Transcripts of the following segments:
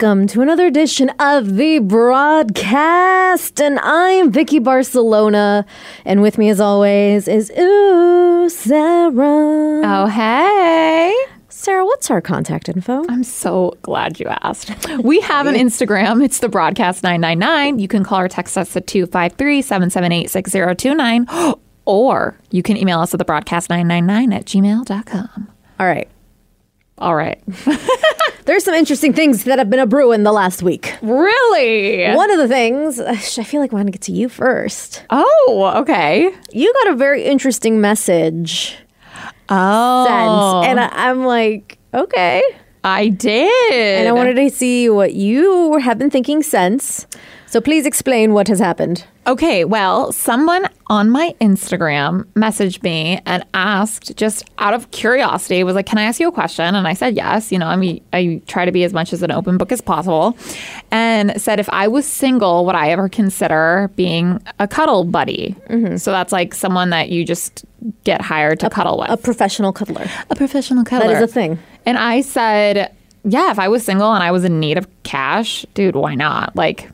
Welcome to another edition of the broadcast, and I'm Vicky Barcelona, and with me, as always, is Ooh Sara. Oh, hey. Sara, what's our contact info? I'm so glad you asked. We have an Instagram. It's the broadcast 999. You can call or text us at 253 778 6029, or you can email us at the broadcast 999 at gmail.com. All right. All right. There's some interesting things that have been a brewing the last week. Really? One of the things, uh, I feel like I want to get to you first. Oh, okay. You got a very interesting message Oh. sense, and I, I'm like, okay. I did. And I wanted to see what you have been thinking since. So please explain what has happened. Okay, well, someone on my Instagram messaged me and asked, just out of curiosity, was like, "Can I ask you a question?" And I said yes. You know, I mean, I try to be as much as an open book as possible, and said if I was single, would I ever consider being a cuddle buddy? Mm-hmm. So that's like someone that you just get hired to a, cuddle with, A professional cuddler. a professional cuddler. That is a thing. And I said, yeah, if I was single and I was in need of cash, dude, why not? Like,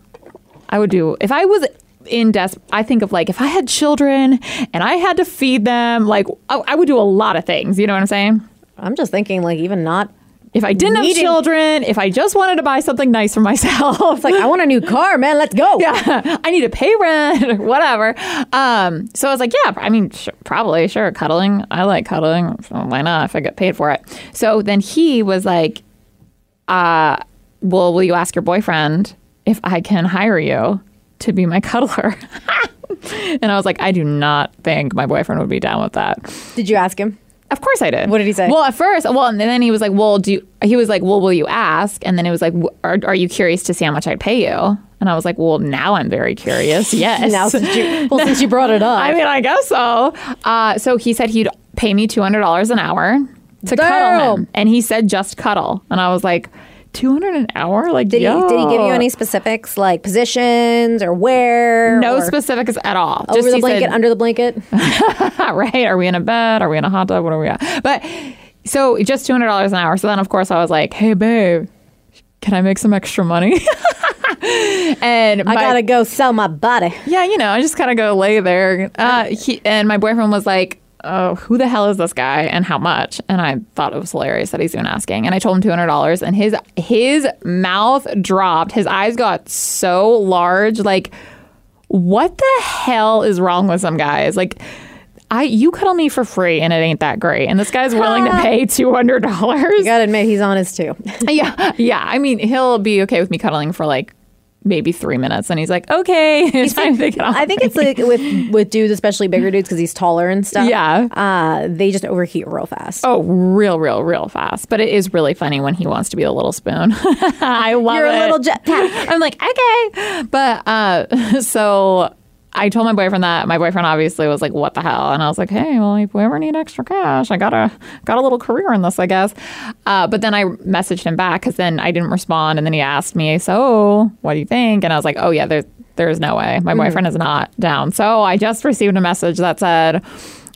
I would do, if I was in des, I think of like, if I had children and I had to feed them, like, I, I would do a lot of things. You know what I'm saying? I'm just thinking, like, even not. If I didn't have children, if I just wanted to buy something nice for myself, It's like, I want a new car, man. Let's go. yeah, I need to pay rent or whatever. Um, so I was like, yeah, I mean, sh- probably, sure, cuddling. I like cuddling. So why not if I get paid for it? So then he was like, uh, well, will you ask your boyfriend if I can hire you to be my cuddler? and I was like, I do not think my boyfriend would be down with that. Did you ask him? Of course I did. What did he say? Well, at first, well, and then he was like, "Well, do you, he was like, well, will you ask?" And then it was like, are, "Are you curious to see how much I'd pay you?" And I was like, "Well, now I'm very curious." Yes. Now, since you, well, since you brought it up. I mean, I guess so. Uh, so he said he'd pay me two hundred dollars an hour to cuddle him, and he said just cuddle, and I was like, two hundred an hour? Like, did he, did he give you any specifics, like positions or where? No or specifics at all. Over the blanket, said- under the blanket? right? Are we in a bed? Are we in a hot tub? What are we at? But so just two hundred dollars an hour. So then, of course, I was like, "Hey, babe, can I make some extra money?" and I gotta go sell my body. yeah, you know, I just kind of go lay there. Uh, he, and my boyfriend was like, "Oh, who the hell is this guy, and how much?" And I thought it was hilarious that he's even asking. And I told him two hundred dollars, and his his mouth dropped. His eyes got so large, like what the hell is wrong with some guys? Like, I you cuddle me for free and it ain't that great, and this guy's willing to pay two hundred dollars. You gotta admit, he's honest too. Yeah, yeah. I mean, he'll be okay with me cuddling for like maybe three minutes, and he's like, okay, it's time to get off. I think it's like with with dudes, especially bigger dudes, because he's taller and stuff. Yeah. uh, they just overheat real fast. Oh, real, real, real fast. But it is really funny when he wants to be the little spoon. I love You're it. a little jetpack. I'm like, okay. But uh, so I told my boyfriend that. My boyfriend obviously was like, what the hell? And I was like, hey, well, if we ever need extra cash, I got a got a little career in this, I guess. Uh, but then I messaged him back because then I didn't respond, and then he asked me, so what do you think? And I was like, oh yeah, there's there's no way. My boyfriend is not down. So I just received a message that said,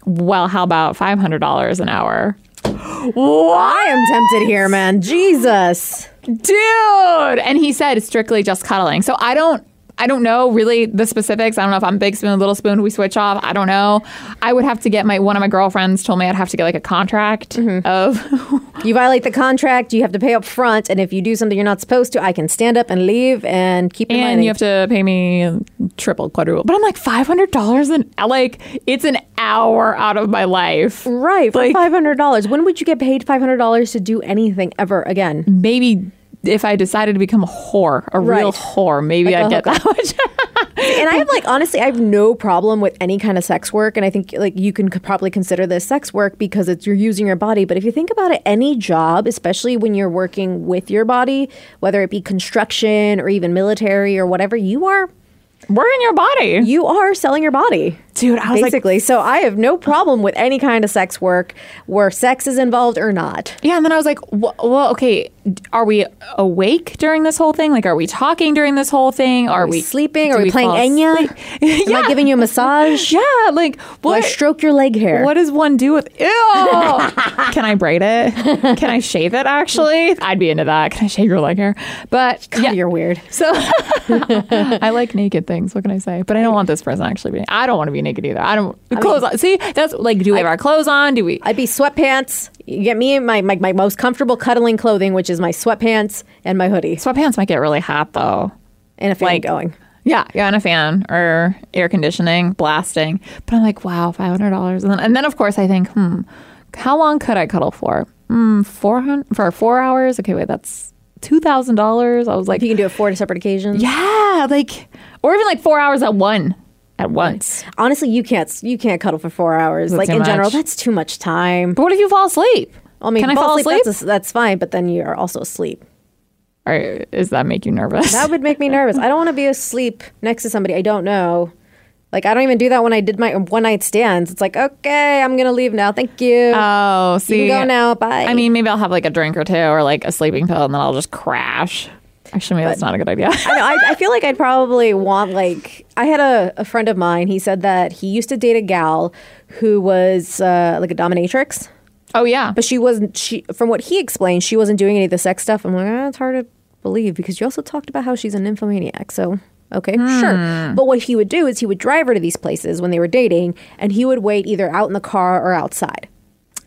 well, how about five hundred dollars an hour? I am tempted here, man. Jesus. dude and he said it's strictly just cuddling so i don't i don't know really the specifics. I don't know if i'm big spoon little spoon we switch off. I don't know. I would have to get my one of my girlfriends told me i'd have to get like a contract mm-hmm. of You violate the contract, you have to pay up front, and if you do something you're not supposed to, I can stand up and leave and keep and money. you have to pay me triple quadruple. But i'm like $500 an like it's an hour out of my life. Right like- five hundred dollars. When would you get paid five hundred dollars to do anything ever again? maybe if i decided to become a whore a real whore maybe Like i'd get that much and I have like honestly, I have no problem with any kind of sex work, and I think like you can probably consider this sex work because it's you're using your body. But if you think about it, any job, especially when you're working with your body, whether it be construction or even military or whatever, you are we're in your body you are selling your body. Dude, I was like, Basically, so I have no problem with any kind of sex work where sex is involved or not. yeah. And then I was like, well, okay, are we awake during this whole thing? Like, are we talking during this whole thing? Are, we we sleeping? Are we, playing Enya? asleep? Am I giving you a massage? Yeah, like Do I stroke your leg hair? What does one do with? Ew! Can I braid it? Can I shave it? Actually, I'd be into that. Can I shave your leg hair? But God, yeah, you're weird. so I like naked things. What can I say? But I don't want this person actually. Be, I don't want to be naked either. I don't clothes on. See, that's like, do we have our clothes on? Do we? I'd be sweatpants. You get me my, my, my most comfortable cuddling clothing, which is my sweatpants and my hoodie Sweatpants might get really hot though. and a fan Like- going. Yeah, yeah, and a fan or air conditioning blasting. But I'm like, wow, five hundred dollars, and then and then of course I think, hmm, how long could I cuddle for? Hmm, four hundred for four hours. Okay, wait, that's two thousand dollars. I was like, If you can do it four separate occasions. yeah, like, or even like four hours at one at once. Honestly, you can't you can't cuddle for four hours. It like in general, that's too much time. But what if you fall asleep? I mean, can I fall fall asleep? That's, that's fine, but then you're also asleep. or is that make you nervous? That would make me nervous. I don't want to be asleep next to somebody I don't know. Like I don't even do that when I did my one night stands. It's like, okay, I'm gonna leave now. Thank you. oh, see, you go now. Bye. I mean, maybe I'll have like a drink or two or like a sleeping pill, and then I'll just crash. Actually, maybe that's not a good idea. I, know, I, I feel like I'd probably want like I had a, a friend of mine. He said that he used to date a gal who was uh, like a dominatrix, oh yeah, but she wasn't. She from what he explained, she wasn't doing any of the sex stuff. I'm like, ah, it's hard to believe because you also talked about how she's a nymphomaniac. So okay, sure. But what he would do is he would drive her to these places when they were dating, and he would wait either out in the car or outside.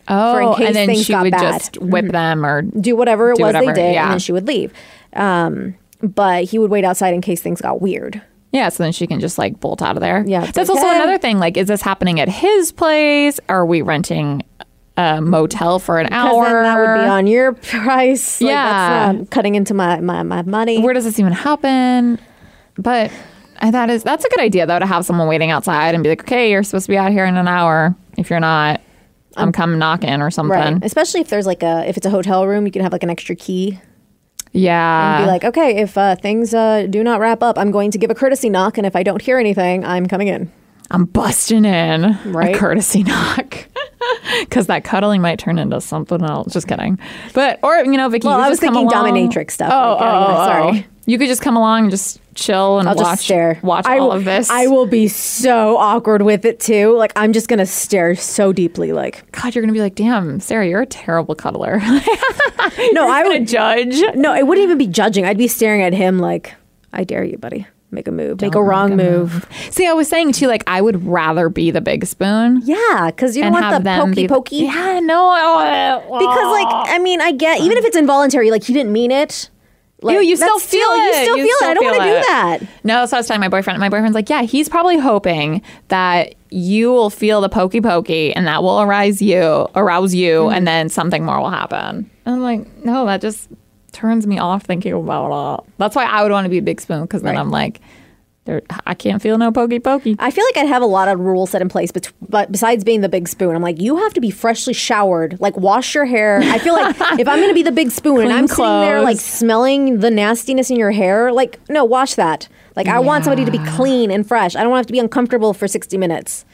Oh, in case and then she got would bad. Mm-hmm. just whip them or do whatever it Do was whatever, they did, yeah. and then she would leave. Um, but he would wait outside in case things got weird. yeah, so then she can just like bolt out of there. Yeah, that's like, also hey. another thing. Like, is this happening at his place? Are we renting a motel for an hour? then that would be on your price. Like, Yeah. that's cutting into my, my, my money. Where does this even happen? But uh, that is that's a good idea though to have someone waiting outside and be like, okay, you're supposed to be out here in an hour. If you're not, I'm coming knocking or something. right. Especially if there's like a if it's a hotel room, you can have like an extra key Yeah. and be like, okay, if uh, things uh, do not wrap up, I'm going to give a courtesy knock, and if I don't hear anything, I'm coming in. I'm busting in Right. a courtesy knock because that cuddling might turn into something else. Just kidding, but or you know, Vicky, Well, you I was come thinking along- dominatrix stuff, Oh, like, oh, uh, oh, sorry. oh. You could just come along and just chill and I'll watch stare. watch I all will- of this. I will be so awkward with it too. Like I'm just gonna stare so deeply. Like God, you're gonna be like, damn, Sara, you're a terrible cuddler. no, I would judge. no. It wouldn't even be judging. I'd be staring at him like, I dare you, buddy. Make a move. make a Don't wrong make a move. See, I was saying too, like I would rather be the big spoon. Yeah, because you don't want the pokey pokey. Yeah, no, I- Because like I mean I get even if it's involuntary, like he didn't mean it. Like, Ew, you still feel You it. still You feel still it. I don't want to do that. No, so I was telling my boyfriend. My boyfriend's like, yeah, he's probably hoping that you will feel the pokey pokey, and that will arouse you, arouse you, Mm-hmm. and then something more will happen. And I'm like, no, that just turns me off thinking about it. That's why I would want to be a big spoon because then Right. I'm like, there, I can't feel no pokey pokey. I feel like I'd have a lot of rules set in place, bet- but besides being the big spoon, I'm like, you have to be freshly showered, like wash your hair. I feel like if I'm going to be the big spoon and I'm sitting there like smelling the nastiness in your hair, like no, wash that. Like I want somebody to be clean and fresh. I don't want to have to be uncomfortable for 60 minutes.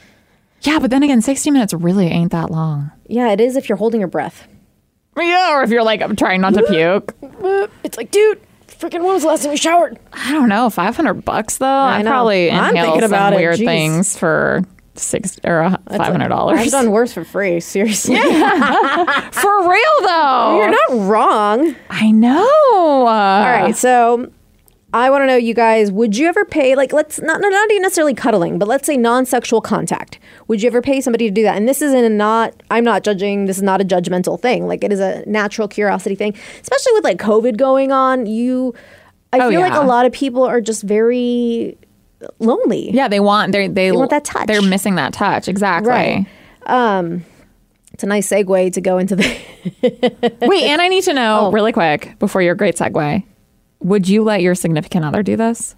Yeah, but then again, 60 minutes really ain't that long. Yeah, it is if you're holding your breath. Yeah, or if you're like, I'm trying not to puke. It's like, dude, freaking when was the last time you showered? I don't know, 500 bucks though. I know. probably I'm inhale thinking some about it. weird Jeez. things for six or uh, five hundred dollars. I've done worse for free. Seriously, For real though. you're not wrong. I know. All right, so I want to know, you guys, would you ever pay like let's not not not even necessarily cuddling, but let's say non-sexual contact? Would you ever pay somebody to do that? And this isn't a not I'm not judging. This is not a judgmental thing. Like it is a natural curiosity thing, especially with like COVID going on. You, I Oh, feel like a lot of people are just very lonely. Yeah, they want they they, want that touch. They're missing that touch. Exactly. Right. Um, it's a nice segue to go into the. Wait, and I need to know Oh. really quick before your great segue. Would you let your significant other do this?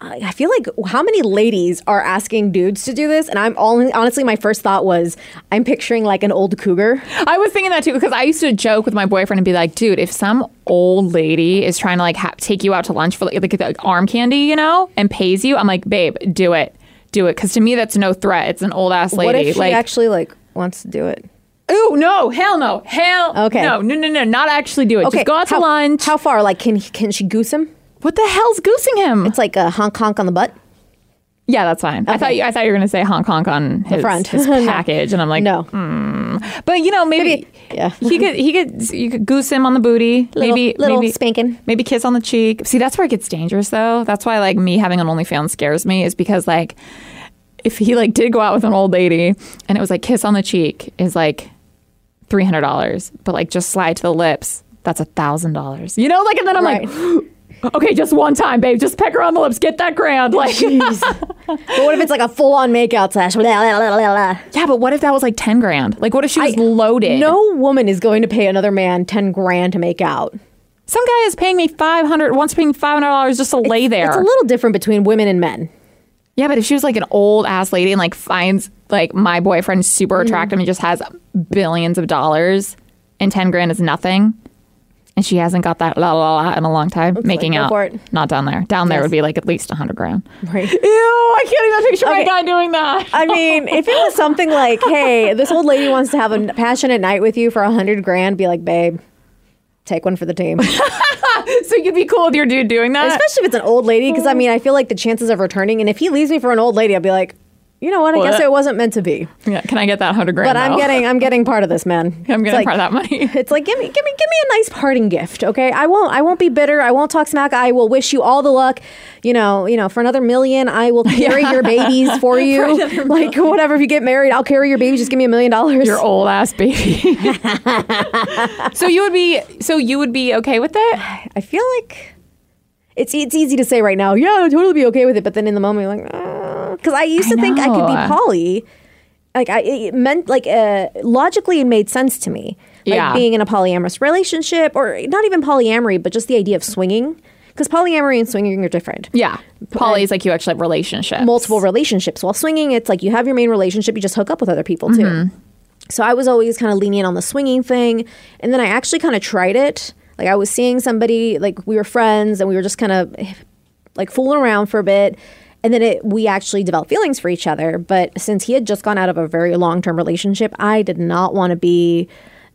I feel like how many ladies are asking dudes to do this, and I'm all honestly, my first thought was I'm picturing like an old cougar. I was thinking that too because I used to joke with my boyfriend and be like, "Dude, if some old lady is trying to like ha- take you out to lunch for like, like, like arm candy, you know, and pays you, I'm like, babe, do it, do it because to me that's no threat. It's an old ass lady. What if she like, actually like wants to do it? Ooh, no, hell no, hell, Okay. no, no, no, no, not actually do it. Okay, Just go out to lunch. How far? Like, can can she goose him? what the hell's goosing him? It's like a honk honk on the butt. yeah, that's fine. I thought you, I thought you were gonna say honk honk on his, front. his package, and I'm like, No, hmm. but you know, maybe, Maybe- yeah. he could he could you could goose him on the booty, little maybe little maybe spanking. Maybe kiss on the cheek. See, that's where it gets dangerous, though. That's why, like, me having an OnlyFans scares me, is because, like, if he like did go out with an old lady and it was like kiss on the cheek is like three hundred dollars, but like just slide to the lips, that's a thousand dollars. You know, like, and then I'm Right. like, okay, just one time, babe, just peck her on the lips, get that grand, like. but what if it's like a full on makeout slash? Blah, blah, blah. Yeah, but what if that was like ten grand? Like, what if she was I- loaded? No woman is going to pay another man ten grand to make out. some guy is paying me five hundred. Wants to pay five hundred dollars just to lay there. It's a little different between women and men. Yeah, but if she was like an old ass lady and like finds like my boyfriend super Mm-hmm. attractive and just has billions of dollars and 10 grand is nothing and she hasn't got that la la la in a long time making go out for it. not down there down there Yes. would be like at least 100 grand Right. ew i can't even picture my Okay. guy doing that I mean, if it was something like, "Hey, this old lady wants to have a passionate night with you for a hundred grand," be like, "Babe, take one for the team." so you'd be cool with your dude doing that Especially if it's an old lady, because I oh. mean, I feel like the chances of returning, and if he leaves me for an old lady, I'll be like, you know what? I guess it wasn't meant to be. yeah, can i get that 100 grand But I'm though? getting, I'm getting part of this, man. i'm getting like- part of that money It's like give me, give me, give me a nice parting gift, okay? I won't, I won't be bitter. I won't talk smack. I will wish you all the luck. You know, you know, for another million, I will carry your babies for you. like whatever. If you get married, I'll carry your babies. Just give me a million dollars. your old ass baby so you would be so you would be okay with it I feel like it's it's easy to say right now. Yeah, I'd totally be okay with it. But then in the moment, you're like, ah, because I used to I think I could be poly. Like I it meant like uh, logically it made sense to me. Like Yeah. being in a polyamorous relationship, or not even polyamory, but just the idea of swinging. Because polyamory and swinging are different. yeah poly is like you actually have relationships Multiple relationships. While swinging, it's like you have your main relationship, you just hook up with other people too. Mm-hmm. So I was always kind of lenient on the swinging thing. And then I actually kind of tried it. Like I was seeing somebody, like we were friends and we were just kind of like fooling around for a bit. And then it, we actually developed feelings for each other. But since he had just gone out of a very long term relationship, I did not want to be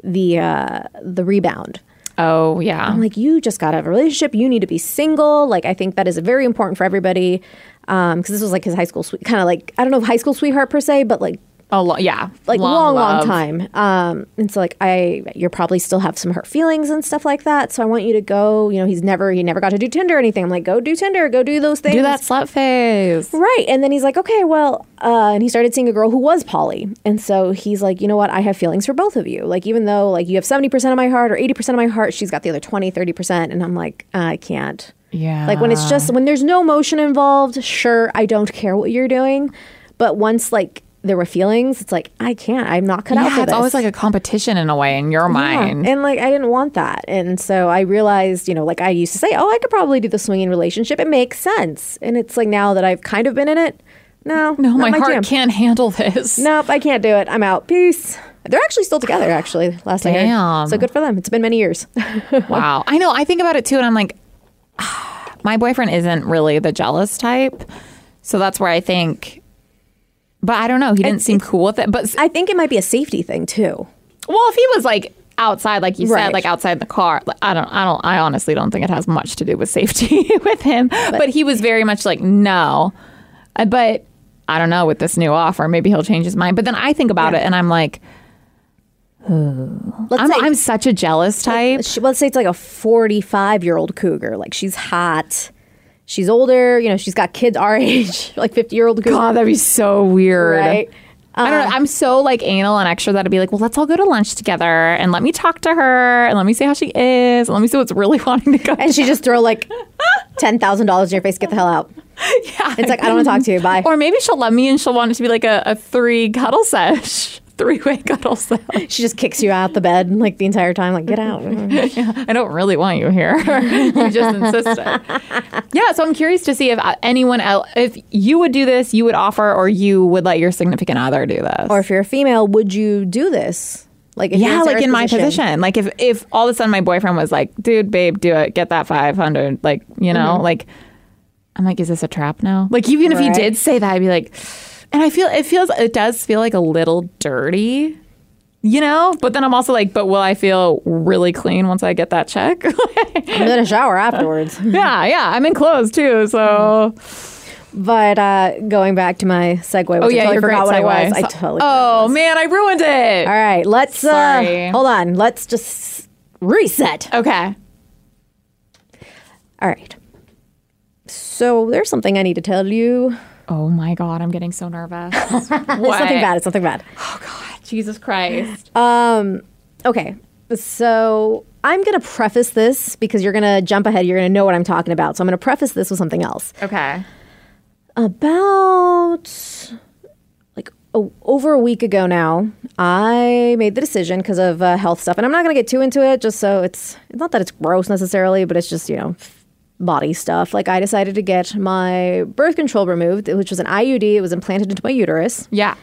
the uh, the rebound. oh yeah I'm like, you just got out of a relationship. You need to be single. Like, I think that is very important for everybody. Because this was like his high school, sweet, kind of like I don't know if high school sweetheart per se, but like a lo- yeah like long, long, love. time. Um, and so like I, you're probably still have some hurt feelings and stuff like that. So I want you to go. You know, he's never, he never got to do Tinder or anything. I'm like, go do Tinder, go do those things. do that slut face Right. And then he's like, okay, well, uh, and he started seeing a girl who was poly. And so he's like, you know what? I have feelings for both of you. Like, even though like you have 70% of my heart or 80% of my heart, she's got the other 20, 30%. And I'm like, I can't. yeah Like when it's just, when there's no motion involved, sure, I don't care what you're doing. But once like there were feelings, it's like, I can't. I'm not cut out yeah for it's this. always like a competition in a way in your Yeah. mind And like I didn't want that. And so I realized, you know, like I used to say, oh, I could probably do the swinging relationship. It makes sense. And it's like now that I've kind of been in it, no, no not my, heart jam. can't handle this Nope, I can't do it. I'm out. Peace. They're actually still together, actually, last I Damn. heard. So good for them. It's been many years. wow i know i think about it too and i'm like my boyfriend isn't really the jealous type so that's where i think but i don't know he didn't seem cool with it but I think it might be a safety thing, too. Well, if he was like outside, like you said, like outside the car, like, I don't, I don't, I honestly don't think it has much to do with safety with him. But, he was very much like no. Uh, But I don't know with this new offer, maybe he'll change his mind. But then I think about Yeah. it and I'm like, Let's I'm, say, I'm such a jealous type. she- let's say it's like a 45 year old cougar. Like she's hot. She's older. You know, she's got kids our age, like 50 year old. God, that'd be so weird. Right. I don't know. Uh, I'm so like anal and extra that I'd be like, well, let's all go to lunch together and let me talk to her and let me see how she is and let me see what's really wanting to go. And she just throw like $10,000 in your face. Get the hell out. yeah, It's like, I don't want to talk to you. Bye. Or maybe she'll love me and she'll want it to be like a, a three cuddle sesh, three way cuddle. She just kicks you out the bed like the entire time. Like, get out. I don't really want you here. you just insisted. Yeah, so I'm curious to see if uh, anyone else, if you would do this, you would offer, or you would let your significant other do this. or if you're a female, would you do this? Like, yeah, like in my position. Like if if all of a sudden my boyfriend was like, "Dude, babe, do it. Get that 500." Like, you know, Mm-hmm. like I'm like, is this a trap now? Like, even if he did say that, I'd be like, and I feel it feels it does feel like a little dirty, you know. But then I'm also like, but will I feel really clean once I get that check? I'm gonna shower afterwards. yeah, yeah. I'm in clothes too, so. But uh, going back to my segue, which Oh I yeah, totally forgot what segue. it was. I totally. oh man, I ruined it. All right, let's Sorry. uh hold on. Let's just reset. Okay. All right. So there's something I need to tell you. Oh my god, I'm getting so nervous. It's nothing bad. It's nothing bad. Oh God, Jesus Christ. Um okay. So I'm going to preface this because you're going to jump ahead. You're going to know what I'm talking about. So I'm going to preface this with something else. Okay. About like over a week ago now, I made the decision because of uh, health stuff, and I'm not going to get too into it. Just so it's it's not that it's gross necessarily, but it's just you know body stuff. Like I decided to get my birth control removed, which was an IUD. It was implanted into my uterus. Yeah.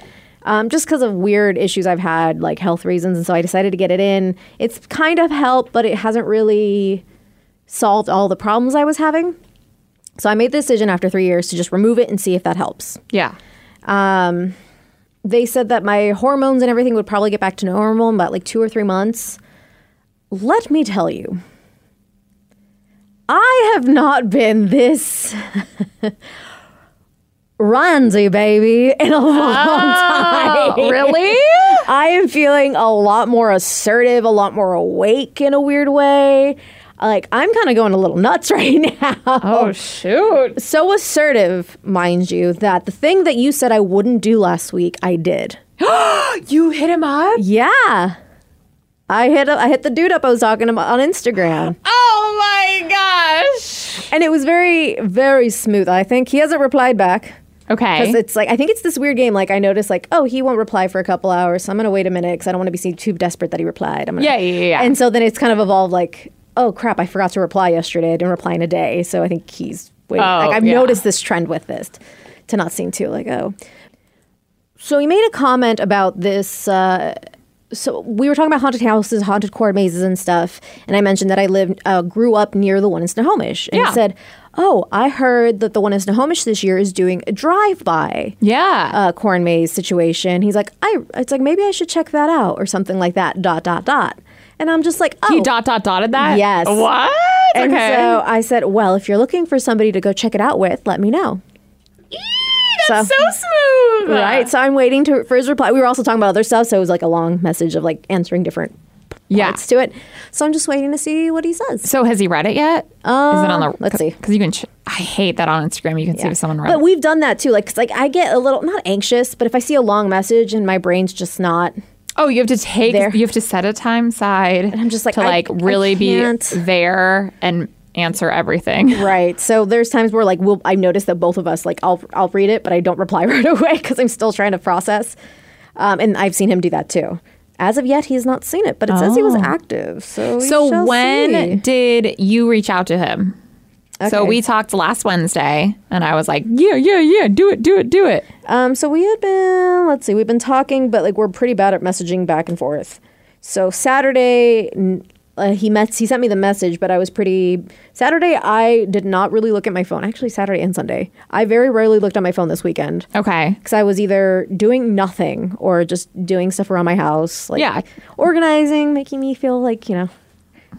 um, just because of weird issues I've had, like health reasons. And so I decided to get it in. It's kind of helped, but it hasn't really solved all the problems I was having. So I made the decision after three years to just remove it and see if that helps. Yeah. They said that my hormones and everything would probably get back to normal in about like two or three months. Let me tell you, I have not been this randy baby in a long time. Oh, really? I am feeling a lot more assertive, a lot more awake in a weird way. Like I'm kind of going a little nuts right now. Oh shoot. So assertive, mind you, that the thing that you said I wouldn't do last week, I did. You hit him up? Yeah. I hit I hit the dude up I was talking about on Instagram. Oh my gosh. And it was very, very smooth. I think he hasn't replied back. Okay. Because it's like I think it's this weird game. Like I noticed, like oh he won't reply for a couple hours, so I'm gonna wait a minute because I don't want to be seen too desperate that he replied. I'm gonna, Yeah, yeah, yeah. And so then it's kind of evolved like oh crap, I forgot to reply yesterday. I didn't reply in a day, so I think he's waiting. Oh, like I've yeah. noticed this trend with this to not seem too like oh. So he made a comment about this. Uh, so we were talking about haunted houses, haunted corn mazes, and stuff. And I mentioned that I lived, uh, grew up near the one in Snohomish, and Yeah. he said, "Oh, I heard that the one in Snohomish this year is doing a drive-by yeah. uh, corn maze situation." He's like, "I," it's like maybe I should check that out or something like that. Dot dot dot. And I'm just like, "Oh." he dot dot dotted that? Yes. What? and okay. so I said, "Well, if you're looking for somebody to go check it out with, let me know." That's so- so, smooth. Right. So I'm waiting to for his reply. We were also talking about other stuff, so it was like a long message of like answering different Yeah. parts to it. So I'm just waiting to see what he says. So has he read it yet? Is it on the? Uh, let's see. Because you can. Ch- I hate that on Instagram. You can see if someone read. But it. we've done that too. Like, 'cause, like I get a little not anxious, but if I see a long message and my brain's just not Oh, you have to take. There. You have to set a time side. I'm just like, to I- like I really be can't. there and answer everything. right. So there's times where like we'll I notice that both of us like I'll I'll read it, but I don't reply right away because I'm still trying to process. Um, and I've seen him do that too. As of yet, he has not seen it, but it says he was Oh. active. So So when see. did you reach out to him? So we talked last Wednesday, and I was like, "Yeah, yeah, yeah, do it, do it, do it." Um, so we had been, let's see, we've been talking, but like we're pretty bad at messaging back and forth. So Saturday, uh, he met, he sent me the message, but I was pretty. Saturday, I did not really look at my phone. Actually, Saturday and Sunday, I very rarely looked at my phone this weekend Okay. because I was either doing nothing or just doing stuff around my house, like Yeah. organizing, making me feel like you know,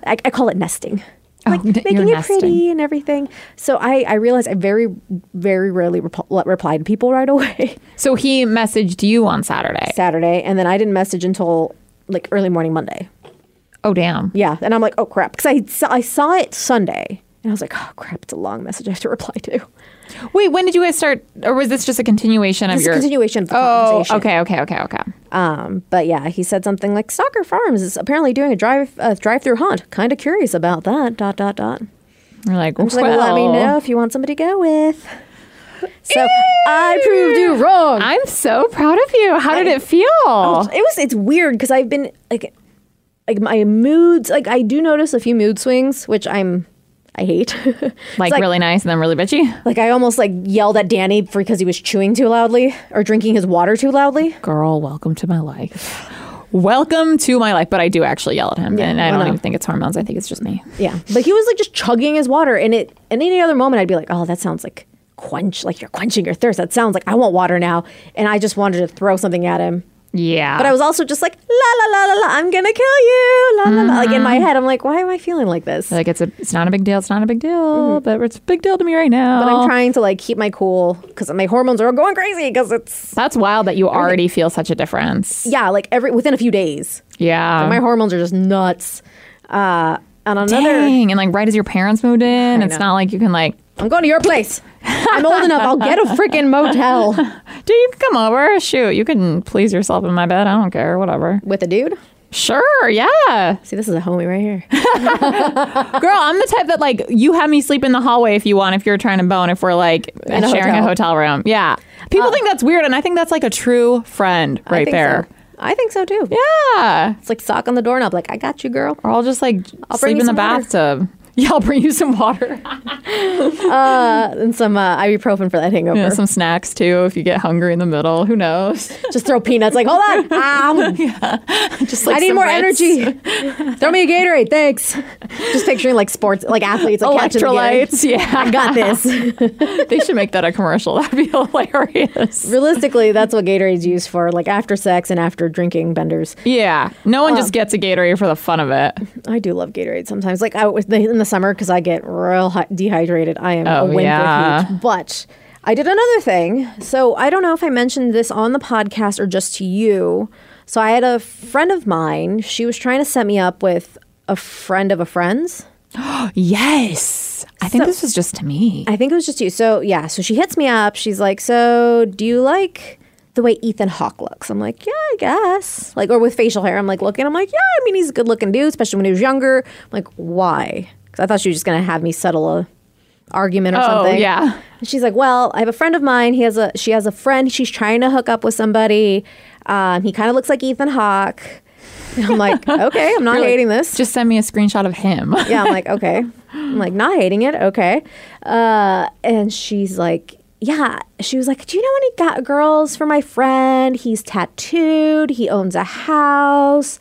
I, I call it nesting. Oh, Like making it nesting. pretty and everything. So I, I realized I very, very rarely rep- reply to people right away. So he messaged you on Saturday. Saturday, and then I didn't message until like early morning Monday. Oh, damn. Yeah, and I'm like, oh crap, because I saw, I saw it Sunday, and I was like, oh crap, it's a long message I have to reply to. Wait, when did you guys start, or was this just a continuation of This a your continuation of the Oh, conversation. okay, okay, okay, okay. Um, but yeah, he said something like Stocker Farms is apparently doing a drive uh, drive through hunt. Kind of curious about that. Dot dot dot. We're like, I'm just like, let me know if you want somebody to go with. So I proved you wrong. I'm so proud of you. How did it feel? It was it's weird because I've been like like my moods like I do notice a few mood swings, which I'm I hate. It's like, really nice and then really bitchy. like I almost like yelled at Danny for because he was chewing too loudly or drinking his water too loudly. Girl, welcome to my life. Welcome to my life. But I do actually yell at him, and I don't even think it's hormones. I think it's just me. Yeah, but he was like just chugging his water, and it. And any other moment, I'd be like, "Oh, that sounds like quench, like you're quenching your thirst. That sounds like I want water now. And I just wanted to throw something at him. Yeah. But I was also just like, la la la la la, I'm gonna kill you. La la la. Like in my head, I'm like, why am I feeling like this? like it's a it's not a big deal. It's not a big deal, but it's a big deal to me right now. Mm-hmm. But I'm trying to like keep my cool because my hormones are going crazy because it's That's wild that you already feel such a difference. yeah, like every within a few days, Yeah. my hormones are just nuts. Uh, and another, Dang. And like right as your parents moved in, it's know. not like you can like, I'm going to your place. I'm old enough. I'll get a freaking motel dude, you can come over. Shoot, you can please yourself in my bed. I don't care. Whatever. with a dude. Sure. Yeah. See, this is a homie right here. Girl, I'm the type that like you have me sleep in the hallway if you want, if you're trying to bone, if we're like In a sharing a hotel. room. Yeah. People uh, think that's weird, and I think that's like a true friend I right think there. so. I think so too. Yeah. It's like sock on the doorknob. Like I got you, girl. Or I'll just like I'll bring sleep you in the some water. bathtub. Yeah, I'll bring you some water. Uh, and some uh, ibuprofen for that hangover. Yeah, some snacks too if you get hungry in the middle. Who knows? Just throw peanuts. Like hold on. Ow. Just like I need more Ritz. energy. Throw me a Gatorade, thanks. Just picturing like sports, like athletes, like Electrolytes. Yeah. I got this. they should make that a commercial. That'd be hilarious. Realistically, that's what Gatorade's used for, like after sex and after drinking benders. Yeah. No one Um, just gets a Gatorade for the fun of it. I do love Gatorade sometimes. Like I, was in the summer, because I get real hi- dehydrated. I am Oh, a wimp yeah. But I did another thing. So I don't know if I mentioned this on the podcast or just to you. So I had a friend of mine. She was trying to set me up with a friend of a friend's. Yes. I think So- this was just to me. I think it was just you. So yeah, so she hits me up. She's like, "So do you like the way Ethan Hawke looks?" I'm like, "Yeah, I guess." Like, or with facial hair. I'm like looking. I'm like, "Yeah, I mean, he's a good looking dude, especially when he was younger." I'm like, "Why?" Because I thought she was just gonna have me settle a argument or Oh, something. yeah. And she's like, "Well, I have a friend of mine. He has a she has a friend. She's trying to hook up with somebody. Um, he kind of looks like Ethan Hawke." And I'm like, "Okay, I'm not You're like, hating this." Just send me a screenshot of him. yeah, I'm like, okay. I'm like, not hating it. Okay. Uh, and she's like, yeah. She was like, do you know any ga- girls for my friend? He's tattooed. He owns a house.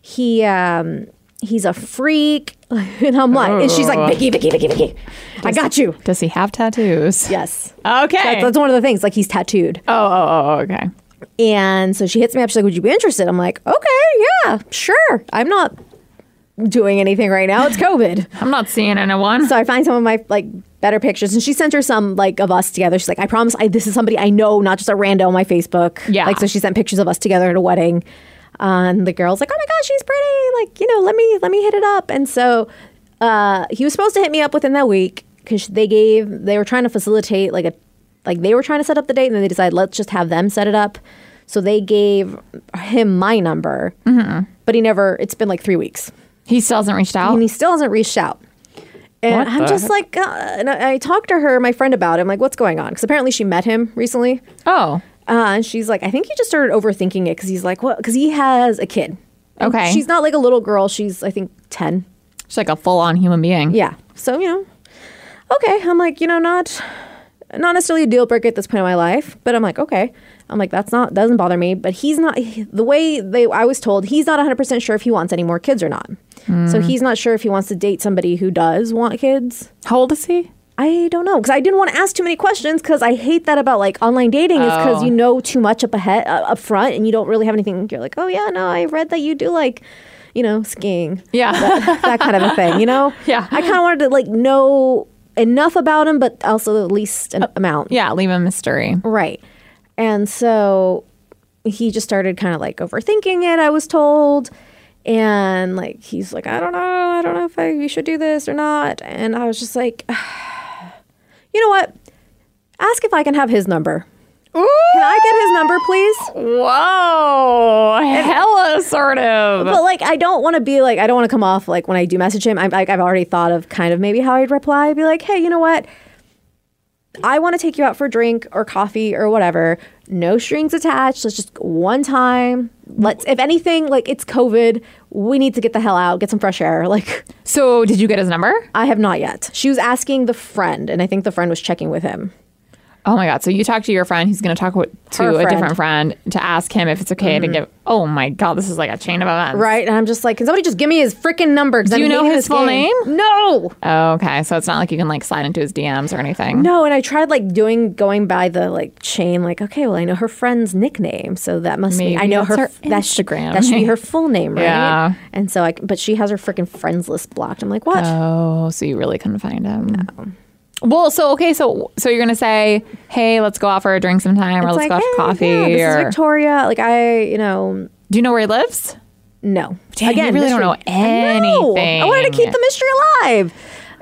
He, um, he's a freak. And I'm like, and she's like, Vicky, Vicky, Vicky, Vicky, I got you. Does he have tattoos? Yes. Okay. That's, that's one of the things. Like, he's tattooed. Oh, oh, oh, oh, okay. And so she hits me up. She's like, would you be interested? I'm like, okay, yeah, sure. I'm not doing anything right now. It's COVID. I'm not seeing anyone. So I find some of my like better pictures, and she sent her some like of us together. She's like, I promise, I, this is somebody I know, not just a rando on my Facebook. Yeah. Like, so she sent pictures of us together at a wedding, uh, and the girl's like, Oh my gosh, she's pretty. Like, you know, let me let me hit it up. And so uh, he was supposed to hit me up within that week because they gave they were trying to facilitate like a like they were trying to set up the date, and then they decided let's just have them set it up. So they gave him my number, Mm-hmm. but he never. It's been like three weeks He still hasn't reached out. and he still hasn't reached out. And What I'm the just like, uh, and I, I talked to her, my friend, about it. I'm like, what's going on? Because apparently she met him recently. oh, Uh, and she's like, I think he just started overthinking it because he's like, well, Because he has a kid. And Okay. She's not like a little girl. She's, I think, 10. she's like a full on human being. Yeah. So, you know, okay. I'm like, you know, not not necessarily a deal breaker at this point in my life, but I'm like, okay. I'm like, that's not doesn't bother me. But he's not the way they I was told. He's not 100 percent sure if he wants any more kids or not. So he's not sure if he wants to date somebody who does want kids. How old is he? I don't know because I didn't want to ask too many questions because I hate that about like online dating is because Oh. you know too much up ahead uh, up front and you don't really have anything. You're like, oh yeah, no, I read that you do like, you know, skiing Yeah. that kind of a thing, you know? Yeah. I kind of wanted to like know enough about him, but also the least an amount. yeah, leave a mystery. Right. And so he just started kind of like overthinking it, I was told. And like, he's like, I don't know. I don't know if I, we should do this or not. And I was just like, you know what? Ask if I can have his number. Can I get his number, please? Whoa, hella assertive. But like, I don't want to be like, I don't want to come off like when I do message him. I'm like, I've already thought of kind of maybe how I'd reply. I'd be like, hey, you know what? I want to take you out for a drink or coffee or whatever. No strings attached. Let's just one time. Let's, if anything, like it's COVID, we need to get the hell out, get some fresh air. Like, So, did you get his number? I have not yet. She was asking the friend, and I think the friend was checking with him. Oh my god! So you talk to your friend. He's going to talk to Her a friend. different friend to ask him if it's okay to mm-hmm. give. Oh my god! This is like a chain of events. Right. And I'm just like, can somebody just give me his freaking number? Do you know his full game. name? No. Oh, okay. So it's not like you can like slide into his DMs or anything. No, and I tried like doing going by the like chain, like okay, well I know her friend's nickname, so that must Maybe be I know her, her that sh- Instagram. that should be her full name, right? Yeah. And so I, but she has her freaking friends list blocked. I'm like, what? Oh, so you really couldn't find him. Well, so okay, so so you're gonna say, hey, let's go out for a drink sometime, or It's let's like, go out for "Hey, coffee, yeah, this is or Victoria. Like I, you know, do you know where he lives? no. Damn, you really don't know. I know. I wanted to keep the mystery alive.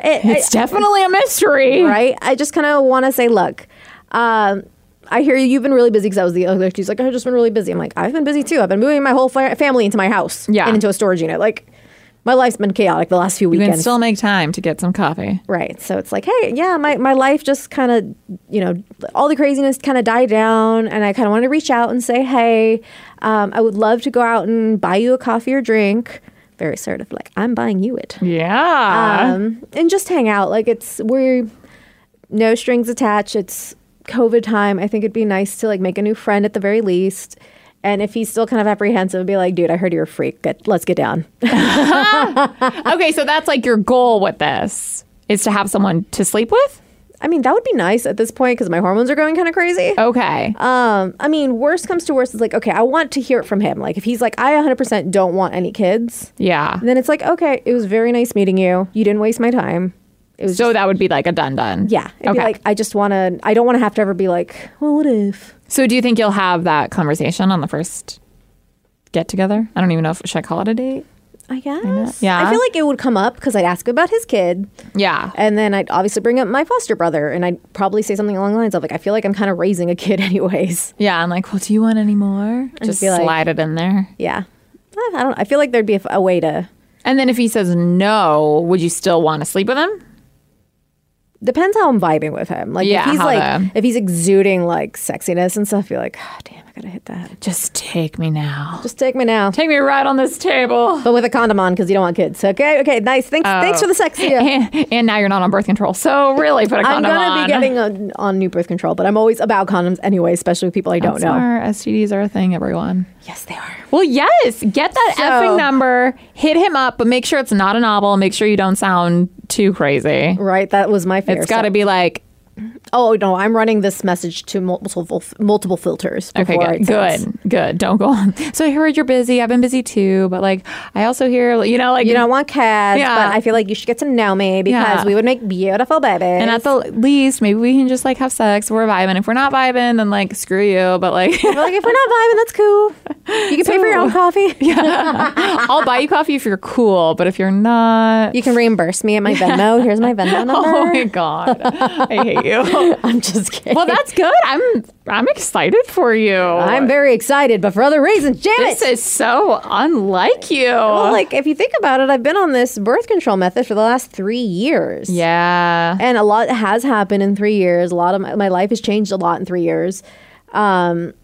It- It's definitely a mystery, right? I just kind of want to say, look, um, I hear you, you've been really busy because I was the other. She's like, I've just been really busy. I'm like, I've been busy too. I've been moving my whole fa- family into my house Yeah. and into a storage unit. Like, my life's been chaotic the last few weeks. You can still make time to get some coffee. right. So it's like, hey, yeah, my, my life just kind of, you know, all the craziness kind of died down. And I kind of wanted to reach out and say, hey, um, I would love to go out and buy you a coffee or drink. Very assertive, like, I'm buying you it. Yeah. um, and just hang out. Like it's we're no strings attached. It's COVID time. I think it'd be nice to like make a new friend at the very least. And if he's still kind of apprehensive, be like, dude, I heard you're a freak. Get, let's get down. okay, so that's like your goal with this is to have someone to sleep with. I mean, that would be nice at this point because my hormones are going kind of crazy. Okay. Um, I mean, worst comes to worst, it's like, okay, I want to hear it from him. Like, if he's like, I 100% don't want any kids, yeah. then it's like, okay, it was very nice meeting you. You didn't waste my time. It was So just, that would be like a done done. yeah. Okay. be like, I just want to, I don't want to have to ever be like, well, what if? so do you think you'll have that conversation on the first get together? I don't even know if should I call it a date. I guess. Yeah. I feel like it would come up because I'd ask about his kid, Yeah. and then I'd obviously bring up my foster brother, and I'd probably say something along the lines of like, I feel like I'm kind of raising a kid, anyways. Yeah. I'm like, well, do you want any more? Just be like- slide it in there. Yeah. I I don't. I feel like there'd be a, a way to. And then if he says no, would you still want to sleep with him? Depends how I'm vibing with him. Like Yeah, if he's like if he's exuding like sexiness and stuff, you're like, oh, damn, I gotta hit that. Just take me now. Just take me now, Take me right on this table. but with a condom on because you don't want kids. Okay, okay, nice. Thanks, oh. thanks for the sex. Yeah. And, and now you're not on birth control. So really put a condom on. I'm gonna on. be getting on, on new birth control, but I'm always about condoms anyway, especially with people I don't That's know. where STDs are a thing, everyone. Yes, they are. Well, yes. Get that So- effing number. Hit him up, but make sure it's not a novel. Make sure you don't sound too crazy. Right, that was my fear. It's got to So- be like, Oh no, I'm running this message to multiple multiple filters. okay, good, good, good. Don't go on. So I heard you're busy. I've been busy too, but like, I also hear, you know, like, You don't want cats, Yeah. but I feel like you should get to know me because Yeah. we would make beautiful babies. and at the least, maybe we can just like have sex. We're vibing. If we're not vibing, then like, screw you. But like, We're like, if we're not vibing, that's cool. You can pay for your own coffee. yeah, I'll buy you coffee if you're cool. But if you're not, You can reimburse me at my Venmo. Here's my Venmo number. oh my god, I hate you. I'm just kidding. Well, that's good. I'm I'm excited for you. I'm very excited, but for other reasons. Damn This it. is so unlike you. well, like if you think about it, I've been on this birth control method for the last three years. yeah. and a lot has happened in three years. A lot of my, my life has changed a lot in three years. Um,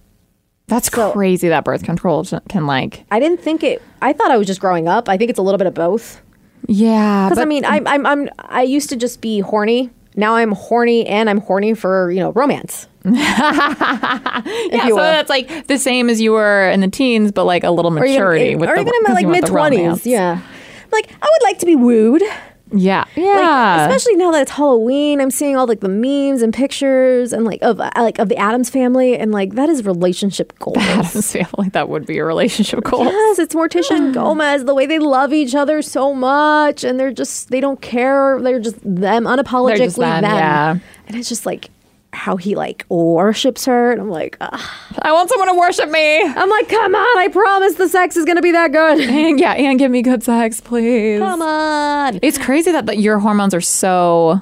That's crazy that birth control can like. I didn't think it. I thought I was just growing up. I think it's a little bit of both. Yeah. Because I mean, I'm, I'm, I'm, I used to just be horny. Now I'm horny, and I'm horny for you know romance. yeah, so that's like the same as you were in the teens, but like a little Or even, maturity with or the, even in my like mid twenties. Yeah, like I would like to be wooed. Yeah. Like, Yeah. especially now that it's Halloween, I'm seeing all like the memes and pictures and like of uh, like of the Addams family, and like that is relationship goals. The Addams family, that would be a relationship goal. Yes, it's Morticia and Gomez. The way they love each other so much, and they're just they don't care. They're just them unapologetically They're just them, them. yeah. And it's just like how he like worships her, and I'm like, ugh. I want someone to worship me. I'm like, come on! I promise the sex is gonna be that good. And yeah, and give me good sex, please. Come on, It's crazy that the, your hormones are so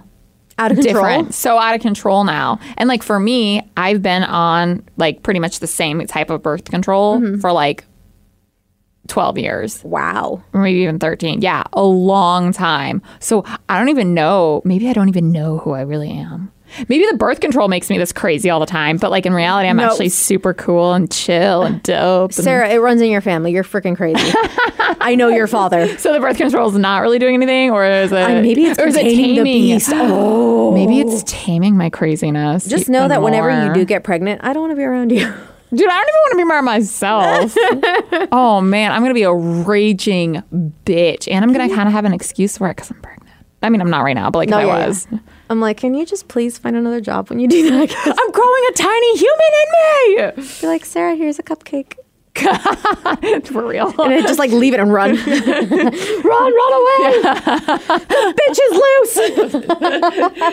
out of control. different, so out of control now. And like for me, I've been on like pretty much the same type of birth control Mm-hmm. for like 12 years, Wow. or maybe even 13. Yeah, a long time. So I don't even know, maybe I don't even know who I really am. Maybe the birth control makes me this crazy all the time, but like in reality, I'm No. actually super cool and chill and dope. and- Sara, it runs in your family. You're freaking crazy. I know your father. so the birth control is not really doing anything, or is it? Uh, maybe it's or is it containing the taming? beast. Oh. Maybe it's taming my craziness. Just know that whenever you do get pregnant, I don't want to be around you. Dude, I don't even want to be by myself. oh man, I'm gonna be a raging bitch, and I'm gonna kind of have an excuse for it because I'm pregnant. I mean, I'm not right now, but like No, if I was. yeah. I'm like, can you just please find another job when you do that? I'm growing a tiny human in me. Be like, Sara, here's a cupcake. For real. And then just like leave it and run. run, run away. Bitch is loose.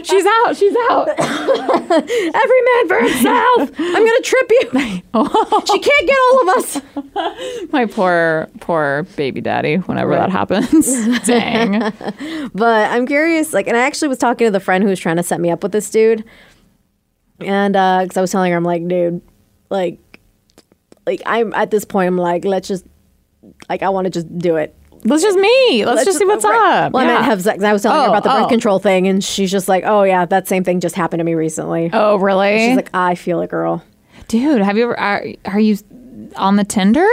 she's out. She's out. Every man for himself. I'm going to trip you. she can't get all of us. My poor, poor baby daddy. Whenever that happens, dang. But I'm curious, like, and I actually was talking to the friend who was trying to set me up with this dude. And uh, because I was telling her, I'm like, dude, like, like I'm at this point, I'm like, let's just, like, I want to just do it. That's just me. Let's, just see what's right. up. Well, I Yeah. meant have sex. I was telling her Oh, about the birth oh, oh. control thing, and she's just like, "Oh yeah, that same thing just happened to me recently." Oh, really? She's like, "I feel it, girl." dude, have you ever? Are, are you on the Tinder?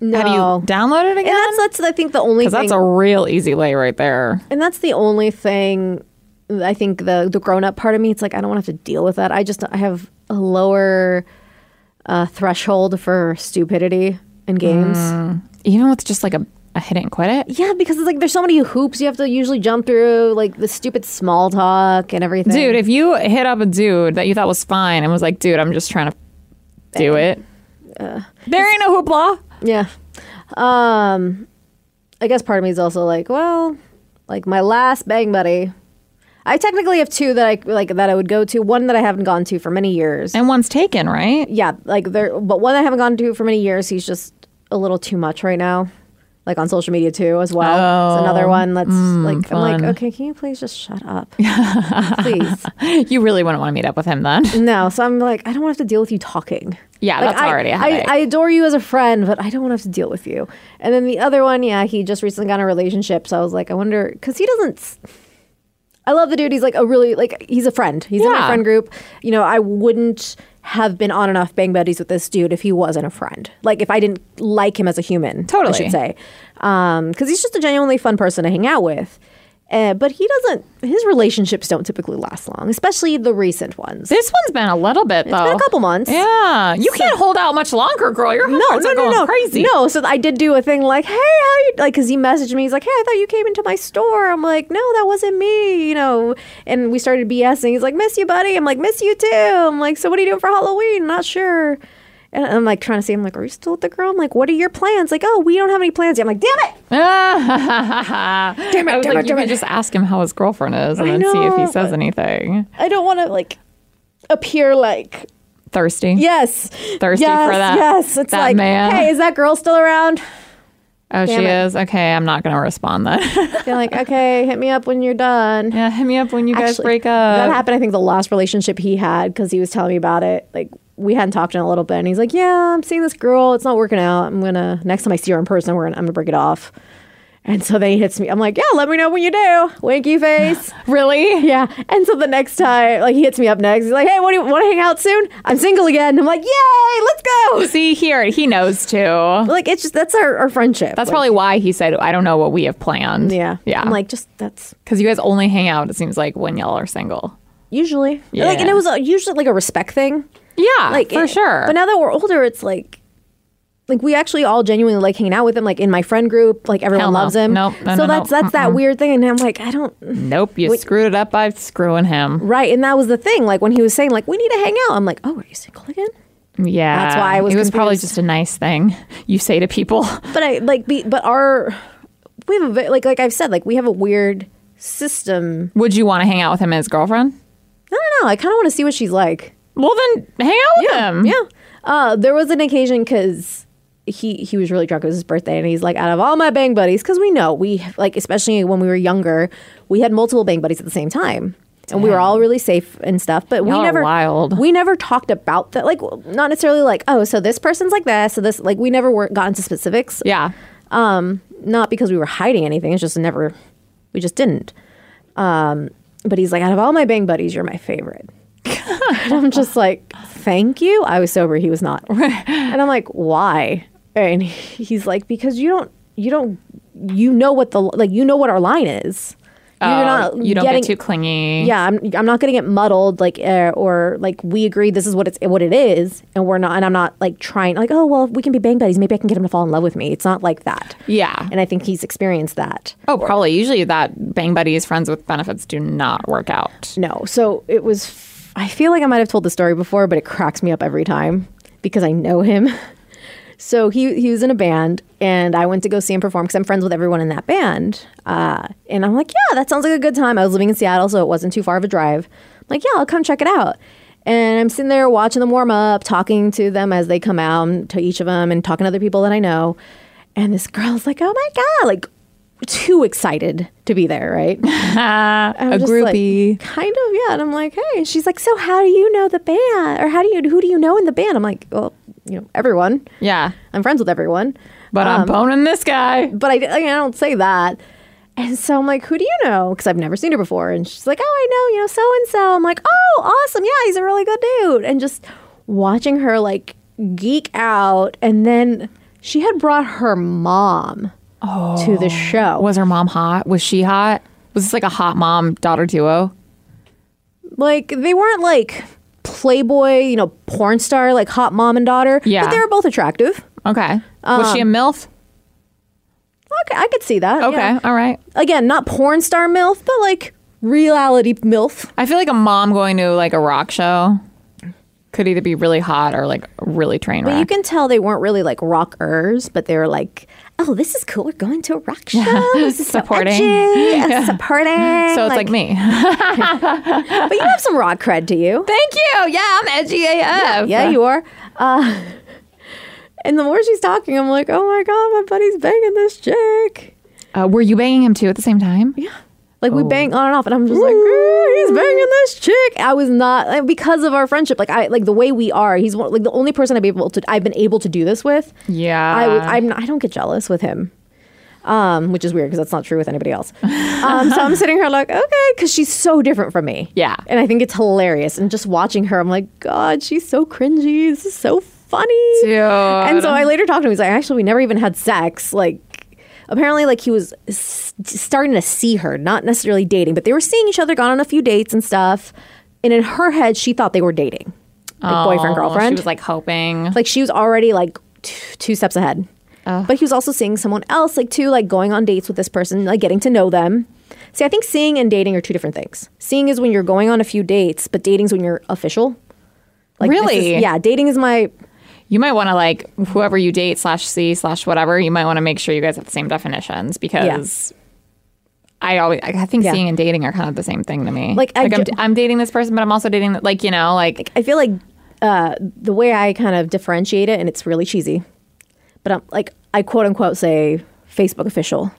No, Have you downloaded it and again? that's that's I think the only Because thing, that's a real easy lay right there. and that's the only thing. I think the the grown up part of me, it's like I don't want to have to deal with that. I just I have a lower uh, threshold for stupidity in games. Mm. Even with just like a, a hit it and quit it. Yeah, because it's like there's so many hoops you have to usually jump through, like the stupid small talk and everything. Dude, if you hit up a dude that you thought was fine and was like, dude, I'm just trying to do it. Uh, there ain't no hoopla. Yeah. Um I guess part of me is also like, well, like my last bang buddy. I technically have two that I like that I would go to. One that I haven't gone to for many years. And one's taken, right? yeah, like there but one I haven't gone to for many years, he's just a little too much right now. Like on social media too as well. Oh, it's another oh, one that's hmm, like I'm like, okay, can you please just shut up? please. You really wouldn't want to meet up with him then. No. So I'm like, I don't want to have to deal with you talking. Yeah, Like, that's I, already a I. I adore you as a friend, but I don't want to have to deal with you. And then the other one, yeah, he just recently got in a relationship. So I was like, I wonder, because he doesn't. I love the dude. He's like a really, like, he's a friend. He's in my Yeah. friend group. You know, I wouldn't have been on enough bang buddies with this dude if he wasn't a friend. Like, if I didn't like him as a human, Totally. I should say. Um, because he's just a genuinely fun person to hang out with. Uh, but he doesn't, his relationships don't typically last long, especially the recent ones. this one's been a little bit though. it's been a couple months. Yeah, you can't hold out much longer, girl. Your No, no, no, going no, crazy. No, so I did do a thing like, hey, how you like? Because he messaged me. He's like, hey, I thought you came into my store. I'm like, no, that wasn't me. You know, and we started BSing. He's like, miss you, buddy. I'm like, miss you too. I'm like, so what are you doing for Halloween? Not sure. And I'm like trying to see. I'm like, are you still with the girl? I'm like, what are your plans? Like, oh, we don't have any plans yet. I'm like, damn it. damn it, damn like, it, you damn could it. just ask him how his girlfriend is and I then see if he says anything. I don't want to like appear like Thirsty. yes, Thirsty yes, for that- Yes, it's that like, man. hey, is that girl still around? Oh, Damn she it. is. Okay, I'm not gonna respond then. They're like, okay, hit me up when you're done. yeah, hit me up when you guys Actually, break up. That happened, I think, the last relationship he had because he was telling me about it. Like, we hadn't talked in a little bit, and he's like, "Yeah, I'm seeing this girl. It's not working out. I'm gonna next time I see her in person, we're gonna I'm gonna break it off." And so then he hits me. I'm like, "Yeah, let me know when you do." Winky face. really? yeah. And so the next time, like, he hits me up next. He's like, "Hey, what do you want to hang out soon? I'm single again." I'm like, "Yay, let's go!" See here, he knows too. Like, it's just that's our, our friendship. That's Like, probably why he said, "I don't know what we have planned." yeah, yeah. I'm like, just that's because you guys only hang out. It seems like when y'all are single. usually Yeah. like, and it was uh, usually like a respect thing. Yeah, like for it- sure. But now that we're older, it's like like we actually all genuinely like hanging out with him. Like in my friend group, like everyone no. loves him. Nope. No, so no, that's that's that weird thing, and I'm like, I don't nope, you screwed it up by screwing him. right. And that was the thing. Like when he was saying like we need to hang out, I'm like, oh, are you single again? Yeah, That's why I was It was probably just a nice thing you say to people. But I like be but our we have a like like I've said like we have a weird system. Would you want to hang out with him and his girlfriend? I don't know. I kind of want to see what she's like. Well, then hang out with him. Yeah. Uh, there was an occasion because he he was really drunk. It was his birthday, and he's like, out of all my bang buddies, because we know we like, especially when we were younger, we had multiple bang buddies at the same time. And we were all really safe and stuff, but we Y'all are never wild. we never talked about that. Like, not necessarily like, oh, so this person's like this, so this like we never were got into specifics. Yeah. Um, not because we were hiding anything. It's just never, we just didn't. Um, but he's like, out of all my bang buddies, you're my favorite. And I'm just like, thank you. I was sober. He was not. And I'm like, why? And he's like, because you don't, you don't, you know what the like, you know what our line is. You're Oh, you don't get too clingy. yeah, I'm, I'm not going to get muddled, like, uh, or like we agree this is what it's what it is, and we're not, and I'm not like trying, like, oh well, we can be bang buddies. Maybe I can get him to fall in love with me. It's not like that. Yeah. And I think he's experienced that. Oh, probably. Usually that bang buddies, friends with benefits do not work out. No, so it was. I feel like I might have told the story before, but it cracks me up every time because I know him. So he he was in a band, and I went to go see him perform because I'm friends with everyone in that band. Uh, and I'm like, yeah, that sounds like a good time. I was living in Seattle, so it wasn't too far of a drive. I'm like, yeah, I'll come check it out. And I'm sitting there watching them warm up, talking to them as they come out, to each of them, and talking to other people that I know. And this girl's like, oh my god, like too excited to be there, right? A just like, groupie. kind of, yeah. And I'm like, hey. And she's like, so how do you know the band? Or how do you, who do you know in the band? I'm like, well, you know, everyone. yeah. I'm friends with everyone. But I'm um, boning this guy. But I, I don't say that. And so I'm like, who do you know? Because I've never seen her before. And she's like, oh, I know, you know, so and so. I'm like, oh, awesome. Yeah, he's a really good dude. And just watching her like geek out. And then she had brought her mom to the oh. show. Was her mom hot? Was she hot? Was this like a hot mom daughter duo? like they weren't like playboy you know porn star like hot mom and daughter Yeah. but they were both attractive Okay. was she a um, MILF? okay i could see that Okay. yeah. All right. again not porn star milf but like reality milf I feel like a mom going to like a rock show could either be really hot or like really train but you can tell they weren't really like rockers but they were like oh this is cool we're going to a rock show this is Supporting. so edgy, supporting so it's like, me. but you have some rock cred to you Thank you. Yeah, I'm edgy AF. yeah you are uh, and the more she's talking i'm like oh my god my buddy's banging this chick Uh, were you banging him too at the same time? Yeah. Like we bang on and off, and I'm just like, "Eh, he's banging this chick. I was not like, because of our friendship. Like I like the way we are. He's one, like the only person I've been able to I've been able to do this with. Yeah. I I'm I don't get jealous with him, um, which is weird because that's not true with anybody else. Um, so I'm sitting here like, okay, because she's so different from me. Yeah. and I think it's hilarious. And just watching her, I'm like, God, she's so cringy. This is so funny. Dude. And so I later talked to him. He's like, actually, we never even had sex. Like, apparently, like he was s- starting to see her, not necessarily dating, but they were seeing each other, gone on a few dates and stuff. And in her head, she thought they were dating, like boyfriend Oh, girlfriend. She was like hoping. like she was already like t- two steps ahead. But he was also seeing someone else, like too, like going on dates with this person, like getting to know them. See, I think seeing and dating are two different things. Seeing is when you're going on a few dates, but dating is when you're official. Like this is- Really? yeah, dating is my you might want to like whoever you date slash see slash whatever. You might want to make sure you guys have the same definitions because. I always, I think Yeah. seeing and dating are kind of the same thing to me. Like, I I'm, ju- I'm dating this person, but I'm also dating, like you know, like I feel like uh, the way I kind of differentiate it, and it's really cheesy, but I'm like I quote unquote say Facebook official,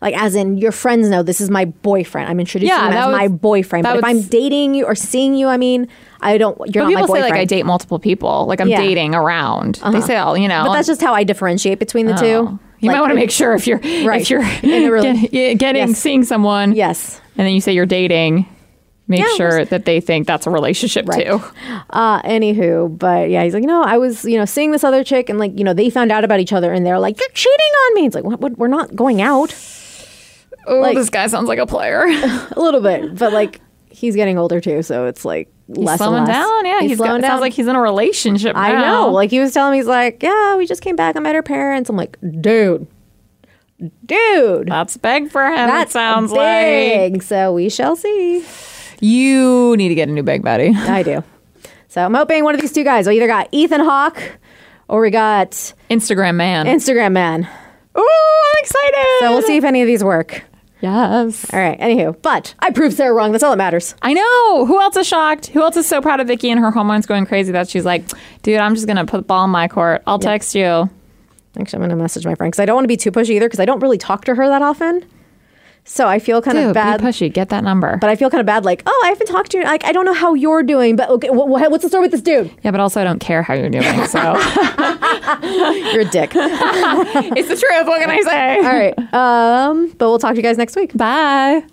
like as in your friends know this is my boyfriend. I'm introducing Yeah, him as was- my boyfriend. But if I'm dating you or seeing you, I mean, I don't. You're But not my people say like I date multiple people, like I'm Yeah. dating around. They say all you know. but that's just how I differentiate between the Oh. two. You Like, might want to make sure if you're Right. if you're rela- get- getting Yes. seeing someone, Yes. and then you say you're dating, make Yeah, sure that they think that's a relationship Right. too. Uh, anywho, but yeah, he's like, no, I was, you know, seeing this other chick, and like, you know, they found out about each other, and they're like, you're cheating on me. It's like, what? what we're not going out. Oh, Like- this guy sounds like a player. A little bit, but like, he's getting older too, so it's like less slowing and less. down. Yeah, he's, he's got, down. sounds like he's in a relationship. I know. Like he was telling me, he's like, yeah, we just came back. I met her parents. I'm like, dude, dude. that's big for him. That sounds big. So we shall see. you need to get a new big buddy. I do. So I'm hoping one of these two guys. We either got Ethan Hawke or we got Instagram man. Instagram Man. Ooh, I'm excited. So we'll see if any of these work. Yes. All right. Anywho, but I proved Sara wrong. That's all that matters. I know. Who else is shocked? Who else is so proud of Vicky and her hormones going crazy that she's like, dude, I'm just gonna put the ball in my court. I'll text you. Actually, I'm going to message my friend because I don't want to be too pushy either because I don't really talk to her that often. So I feel kind Dude, of bad. be pushy. Get that number. But I feel kind of bad, like, oh, I haven't talked to you. Like, I don't know how you're doing, but okay, wh- wh- what's the story with this dude? yeah, but also I don't care how you're doing. So You're a dick. It's the truth. What can I say? All right. Um, but we'll talk to you guys next week. Bye.